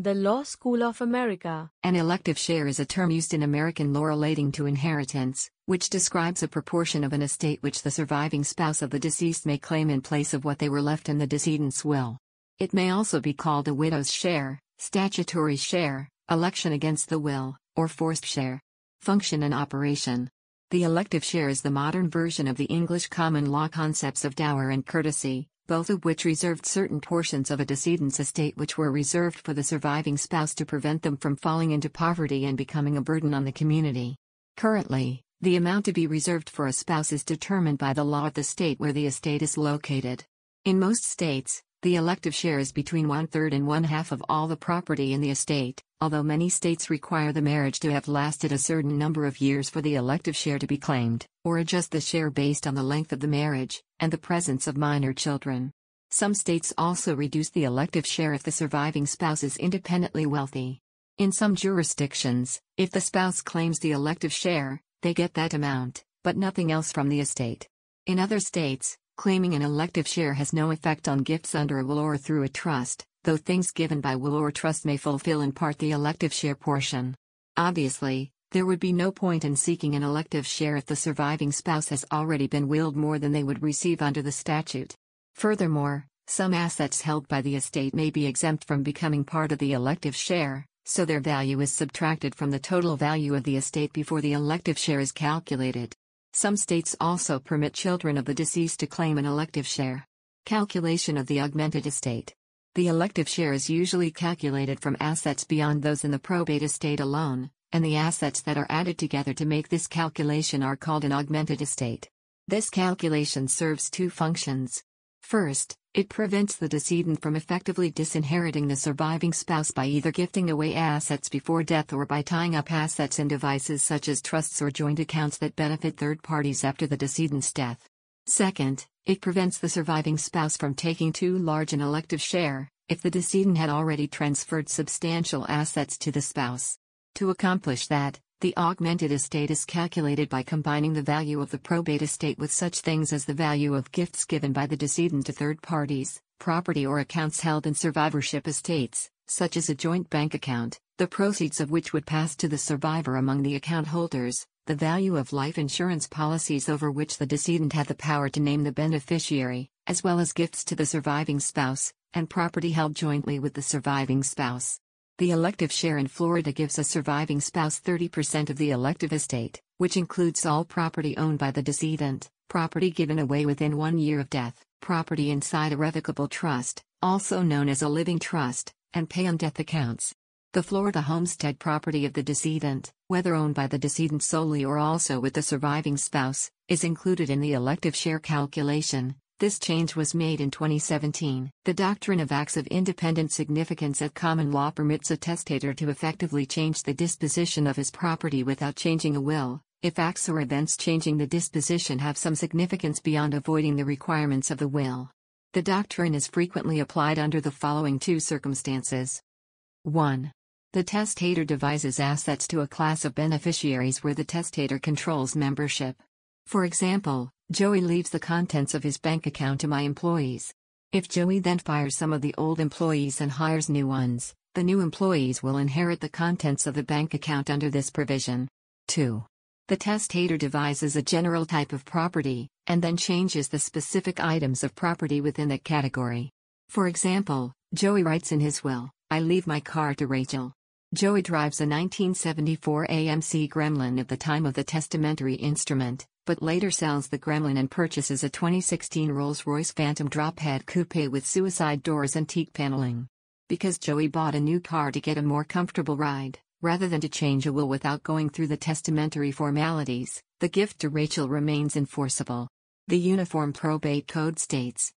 The Law School of America. An elective share is a term used in American law relating to inheritance, which describes a proportion of an estate which the surviving spouse of the deceased may claim in place of what they were left in the decedent's will. It may also be called a widow's share, statutory share, election against the will, or forced share. Function and operation. The elective share is the modern version of the English common law concepts of dower and curtesy, both of which reserved certain portions of a decedent's estate which were reserved for the surviving spouse to prevent them from falling into poverty and becoming a burden on the community. Currently, the amount to be reserved for a spouse is determined by the law of the state where the estate is located. In most states, the elective share is between one third and one half of all the property in the estate, although many states require the marriage to have lasted a certain number of years for the elective share to be claimed, or adjust the share based on the length of the marriage and the presence of minor children. Some states also reduce the elective share if the surviving spouse is independently wealthy. In some jurisdictions, if the spouse claims the elective share, they get that amount, but nothing else from the estate. In other states, claiming an elective share has no effect on gifts under a will or through a trust, though things given by will or trust may fulfill in part the elective share portion. Obviously, there would be no point in seeking an elective share if the surviving spouse has already been willed more than they would receive under the statute. Furthermore, some assets held by the estate may be exempt from becoming part of the elective share, so their value is subtracted from the total value of the estate before the elective share is calculated. Some states also permit children of the deceased to claim an elective share. Calculation of the augmented estate. The elective share is usually calculated from assets beyond those in the probate estate alone, and the assets that are added together to make this calculation are called an augmented estate. This calculation serves two functions. First, it prevents the decedent from effectively disinheriting the surviving spouse by either gifting away assets before death or by tying up assets in devices such as trusts or joint accounts that benefit third parties after the decedent's death. Second, it prevents the surviving spouse from taking too large an elective share, if the decedent had already transferred substantial assets to the spouse. To accomplish that, the augmented estate is calculated by combining the value of the probate estate with such things as the value of gifts given by the decedent to third parties, property or accounts held in survivorship estates, such as a joint bank account, the proceeds of which would pass to the survivor among the account holders, the value of life insurance policies over which the decedent had the power to name the beneficiary, as well as gifts to the surviving spouse, and property held jointly with the surviving spouse. The elective share in Florida gives a surviving spouse 30% of the elective estate, which includes all property owned by the decedent, property given away within one year of death, property inside a revocable trust, also known as a living trust, and pay on death accounts. The Florida homestead property of the decedent, whether owned by the decedent solely or also with the surviving spouse, is included in the elective share calculation, this change was made in 2017. The doctrine of acts of independent significance at common law permits a testator to effectively change the disposition of his property without changing a will, if acts or events changing the disposition have some significance beyond avoiding the requirements of the will. The doctrine is frequently applied under the following two circumstances. 1. The testator devises assets to a class of beneficiaries where the testator controls membership. For example, Joey leaves the contents of his bank account to my employees. If Joey then fires some of the old employees and hires new ones, the new employees will inherit the contents of the bank account under this provision. 2. The testator devises a general type of property, and then changes the specific items of property within that category. For example, Joey writes in his will, I leave my car to Rachel. Joey drives a 1974 AMC Gremlin at the time of the testamentary instrument, but later sells the Gremlin and purchases a 2016 Rolls-Royce Phantom Drophead Coupe with suicide doors and teak paneling. Because Joey bought a new car to get a more comfortable ride, rather than to change a will without going through the testamentary formalities, the gift to Rachel remains enforceable. The Uniform Probate Code states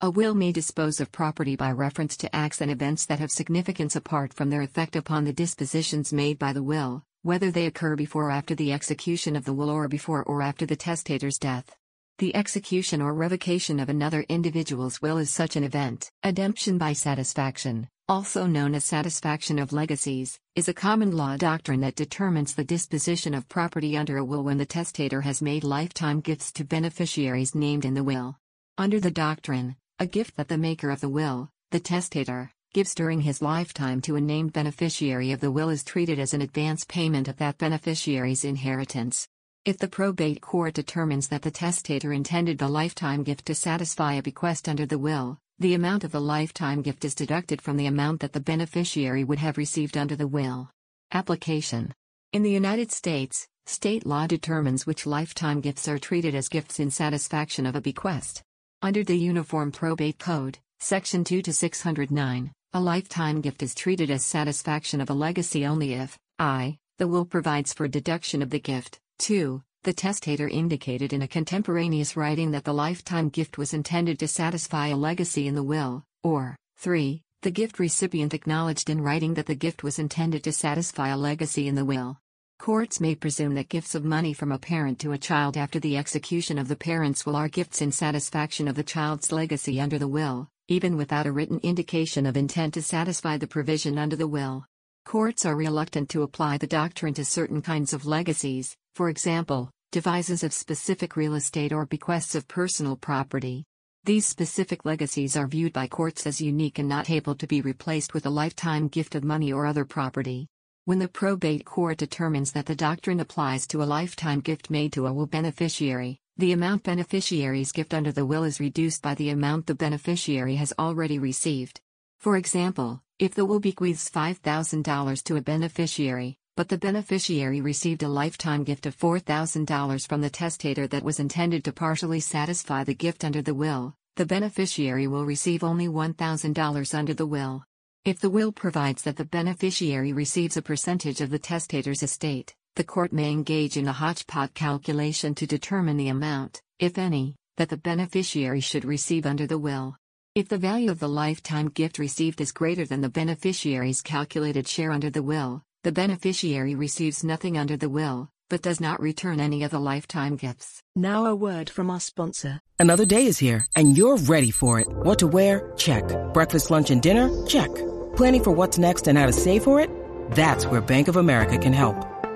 A will may dispose of property by reference to acts and events that have significance apart from their effect upon the dispositions made by the will, whether they occur before or after the execution of the will or before or after the testator's death. The execution or revocation of another individual's will is such an event. Ademption by satisfaction, also known as satisfaction of legacies, is a common law doctrine that determines the disposition of property under a will when the testator has made lifetime gifts to beneficiaries named in the will. Under the doctrine, a gift that the maker of the will, the testator, gives during his lifetime to a named beneficiary of the will is treated as an advance payment of that beneficiary's inheritance. If the probate court determines that the testator intended the lifetime gift to satisfy a bequest under the will, the amount of the lifetime gift is deducted from the amount that the beneficiary would have received under the will. Application In the United States, state law determines which lifetime gifts are treated as gifts in satisfaction of a bequest. Under the Uniform Probate Code, Section 2 to 609, a lifetime gift is treated as satisfaction of a legacy only if I, the will provides for deduction of the gift, 2. The testator indicated in a contemporaneous writing that the lifetime gift was intended to satisfy a legacy in the will, or 3. The gift recipient acknowledged in writing that the gift was intended to satisfy a legacy in the will. Courts may presume that gifts of money from a parent to a child after the execution of the parent's will are gifts in satisfaction of the child's legacy under the will, even without a written indication of intent to satisfy the provision under the will. Courts are reluctant to apply the doctrine to certain kinds of legacies, for example, devises of specific real estate or bequests of personal property. These specific legacies are viewed by courts as unique and not able to be replaced with a lifetime gift of money or other property. When the probate court determines that the doctrine applies to a lifetime gift made to a will beneficiary, the amount beneficiary's gift under the will is reduced by the amount the beneficiary has already received. For example, if the will bequeaths $5,000 to a beneficiary, but the beneficiary received a lifetime gift of $4,000 from the testator that was intended to partially satisfy the gift under the will, the beneficiary will receive only $1,000 under the will. If the will provides that the beneficiary receives a percentage of the testator's estate, the court may engage in a hodgepodge calculation to determine the amount, if any, that the beneficiary should receive under the will. If the value of the lifetime gift received is greater than the beneficiary's calculated share under the will, the beneficiary receives nothing under the will, but does not return any of the lifetime gifts. Now, a word from our sponsor. Another day is here, and you're ready for it. What to wear? Check. Breakfast, lunch, and dinner? Check. Planning for what's next and how to save for it? That's where Bank of America can help.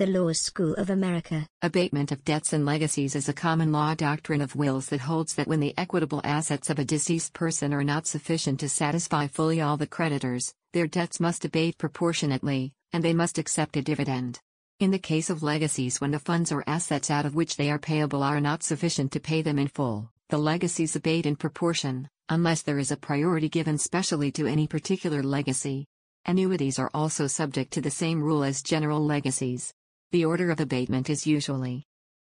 The Law School of America. Abatement of debts and legacies is a common law doctrine of wills that holds that when the equitable assets of a deceased person are not sufficient to satisfy fully all the creditors, their debts must abate proportionately, and they must accept a dividend. In the case of legacies, when the funds or assets out of which they are payable are not sufficient to pay them in full, the legacies abate in proportion, unless there is a priority given specially to any particular legacy. Annuities are also subject to the same rule as general legacies. The order of abatement is usually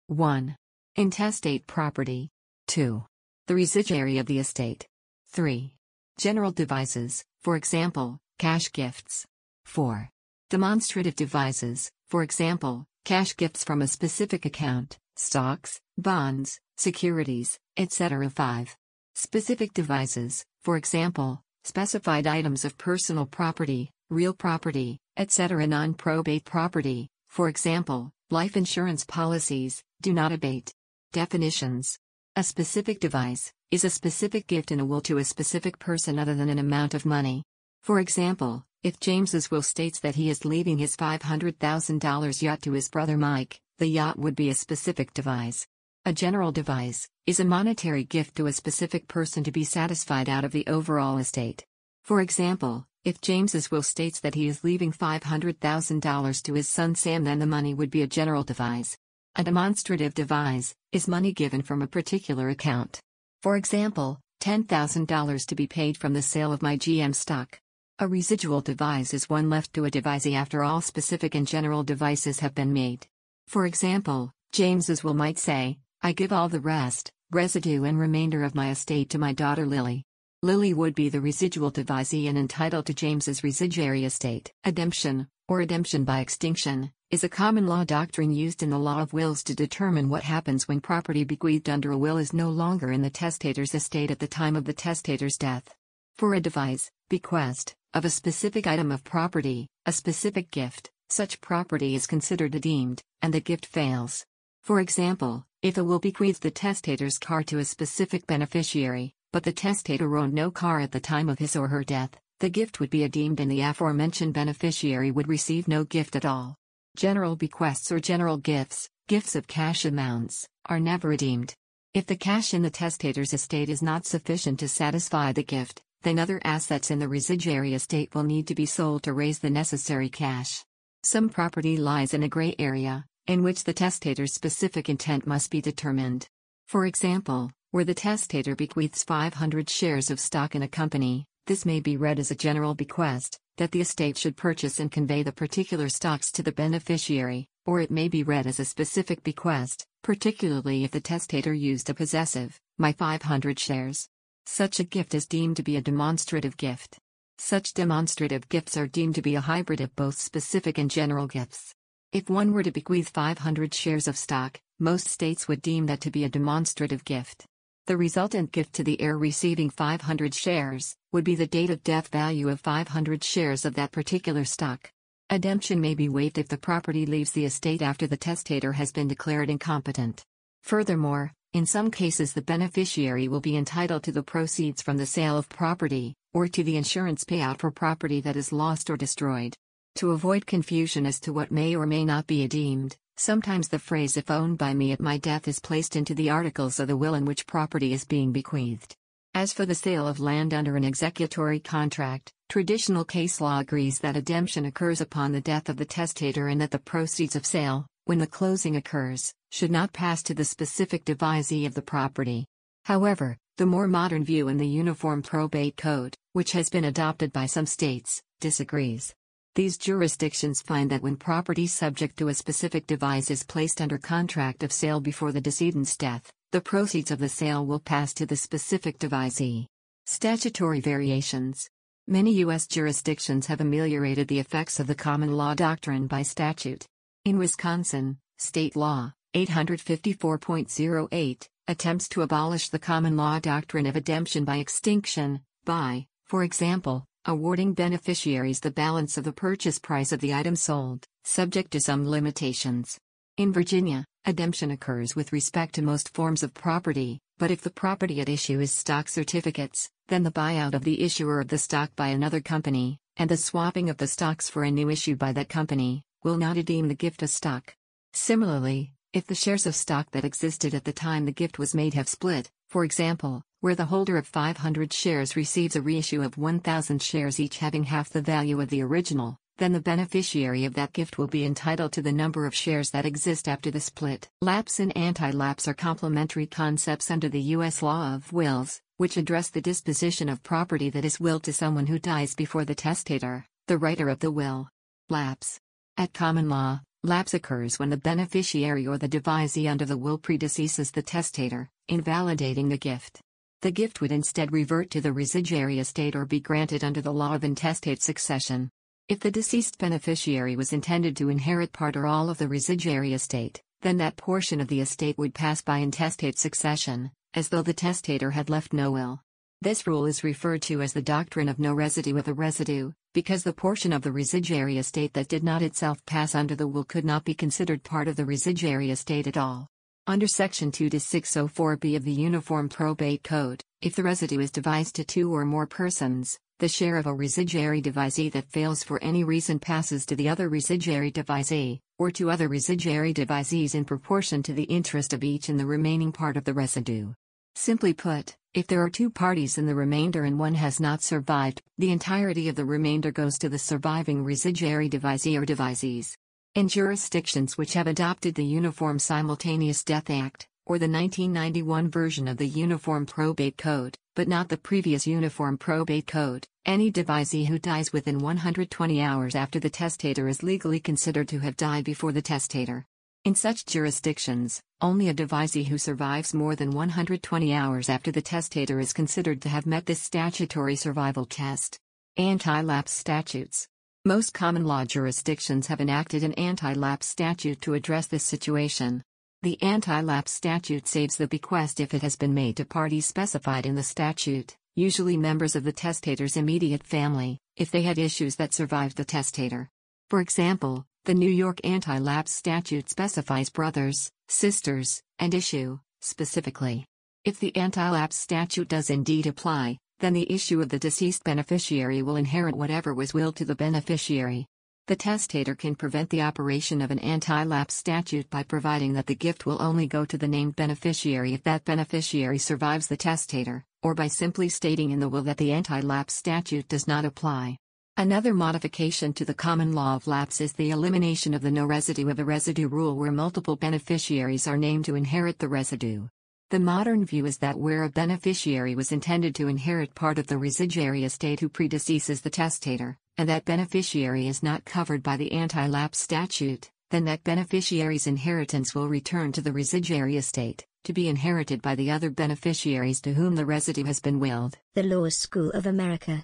1. Intestate property. 2. The residuary of the estate. 3. General devises, for example, cash gifts. 4. Demonstrative devises, for example, cash gifts from a specific account, stocks, bonds, securities, etc. 5. Specific devises, for example, specified items of personal property, real property, etc. Non probate property, for example, life insurance policies, do not abate. Definitions A specific devise is a specific gift in a will to a specific person other than an amount of money. For example, if James's will states that he is leaving his $500,000 yacht to his brother Mike, the yacht would be a specific devise. A general devise is a monetary gift to a specific person to be satisfied out of the overall estate. For example, if James's will states that he is leaving $500,000 to his son Sam, then the money would be a general devise. A demonstrative devise is money given from a particular account. For example, $10,000 to be paid from the sale of my GM stock. A residual devise is one left to a devisee after all specific and general devises have been made. For example, James's will might say, I give all the rest, residue and remainder of my estate to my daughter Lily. Lily would be the residual devisee and entitled to James's residuary estate. Ademption, or ademption by extinction, is a common law doctrine used in the law of wills to determine what happens when property bequeathed under a will is no longer in the testator's estate at the time of the testator's death. For a devise, bequest, of a specific item of property, a specific gift, such property is considered adeemed, and the gift fails. For example, if a will bequeaths the testator's car to a specific beneficiary, but the testator owned no car at the time of his or her death, the gift would be adeemed and the aforementioned beneficiary would receive no gift at all. General bequests or general gifts, gifts of cash amounts, are never adeemed. If the cash in the testator's estate is not sufficient to satisfy the gift, then other assets in the residuary estate will need to be sold to raise the necessary cash. Some property lies in a gray area, in which the testator's specific intent must be determined. For example, where the testator bequeaths 500 shares of stock in a company, this may be read as a general bequest, that the estate should purchase and convey the particular stocks to the beneficiary, or it may be read as a specific bequest, particularly if the testator used a possessive, my 500 shares. Such a gift is deemed to be a demonstrative gift. Such demonstrative gifts are deemed to be a hybrid of both specific and general gifts. If one were to bequeath 500 shares of stock, most states would deem that to be a demonstrative gift. The resultant gift to the heir receiving 500 shares would be the date of death value of 500 shares of that particular stock. Ademption may be waived if the property leaves the estate after the testator has been declared incompetent. Furthermore, in some cases the beneficiary will be entitled to the proceeds from the sale of property, or to the insurance payout for property that is lost or destroyed. To avoid confusion as to what may or may not be adeemed, Sometimes the phrase if owned by me at my death is placed into the articles of the will in which property is being bequeathed. As for the sale of land under an executory contract, traditional case law agrees that ademption occurs upon the death of the testator and that the proceeds of sale, when the closing occurs, should not pass to the specific devisee of the property. However, the more modern view in the Uniform Probate Code, which has been adopted by some states, disagrees. These jurisdictions find that when property subject to a specific devise is placed under contract of sale before the decedent's death, the proceeds of the sale will pass to the specific devisee. Statutory variations. Many U.S. jurisdictions have ameliorated the effects of the common law doctrine by statute. In Wisconsin, state law 854.08 attempts to abolish the common law doctrine of ademption by extinction by, for example, awarding beneficiaries the balance of the purchase price of the item sold, subject to some limitations. In Virginia, ademption occurs with respect to most forms of property, but if the property at issue is stock certificates, then the buyout of the issuer of the stock by another company, and the swapping of the stocks for a new issue by that company, will not adeem the gift a stock. Similarly, if the shares of stock that existed at the time the gift was made have split, for example, where the holder of 500 shares receives a reissue of 1,000 shares each having half the value of the original, then the beneficiary of that gift will be entitled to the number of shares that exist after the split. Lapse and anti-lapse are complementary concepts under the U.S. law of wills, which address the disposition of property that is willed to someone who dies before the testator, the writer of the will. Lapse. At common law, lapse occurs when the beneficiary or the devisee under the will predeceases the testator, invalidating the gift. The gift would instead revert to the residuary estate or be granted under the law of intestate succession. If the deceased beneficiary was intended to inherit part or all of the residuary estate, then that portion of the estate would pass by intestate succession, as though the testator had left no will. This rule is referred to as the doctrine of no residue with a residue, because the portion of the residuary estate that did not itself pass under the will could not be considered part of the residuary estate at all. Under Section 2 to 604b of the Uniform Probate Code, if the residue is devised to two or more persons, the share of a residuary devisee that fails for any reason passes to the other residuary devisee, or to other residuary devisees in proportion to the interest of each in the remaining part of the residue. Simply put, if there are two parties in the remainder and one has not survived, the entirety of the remainder goes to the surviving residuary devisee or devisees. In jurisdictions which have adopted the Uniform Simultaneous Death Act, or the 1991 version of the Uniform Probate Code, but not the previous Uniform Probate Code, any devisee who dies within 120 hours after the testator is legally considered to have died before the testator. In such jurisdictions, only a devisee who survives more than 120 hours after the testator is considered to have met this statutory survival test. Anti lapse statutes. Most common law jurisdictions have enacted an anti lapse statute to address this situation. The anti lapse statute saves the bequest if it has been made to parties specified in the statute, usually members of the testator's immediate family, if they had issues that survived the testator. For example, the New York anti lapse statute specifies brothers, sisters, and issue, specifically. If the anti lapse statute does indeed apply, then the issue of the deceased beneficiary will inherit whatever was willed to the beneficiary. The testator can prevent the operation of an anti lapse statute by providing that the gift will only go to the named beneficiary if that beneficiary survives the testator, or by simply stating in the will that the anti lapse statute does not apply. Another modification to the common law of lapse is the elimination of the no residue of a residue rule where multiple beneficiaries are named to inherit the residue. The modern view is that where a beneficiary was intended to inherit part of the residuary estate who predeceases the testator, and that beneficiary is not covered by the anti lapse statute, then that beneficiary's inheritance will return to the residuary estate, to be inherited by the other beneficiaries to whom the residue has been willed. The Law School of America.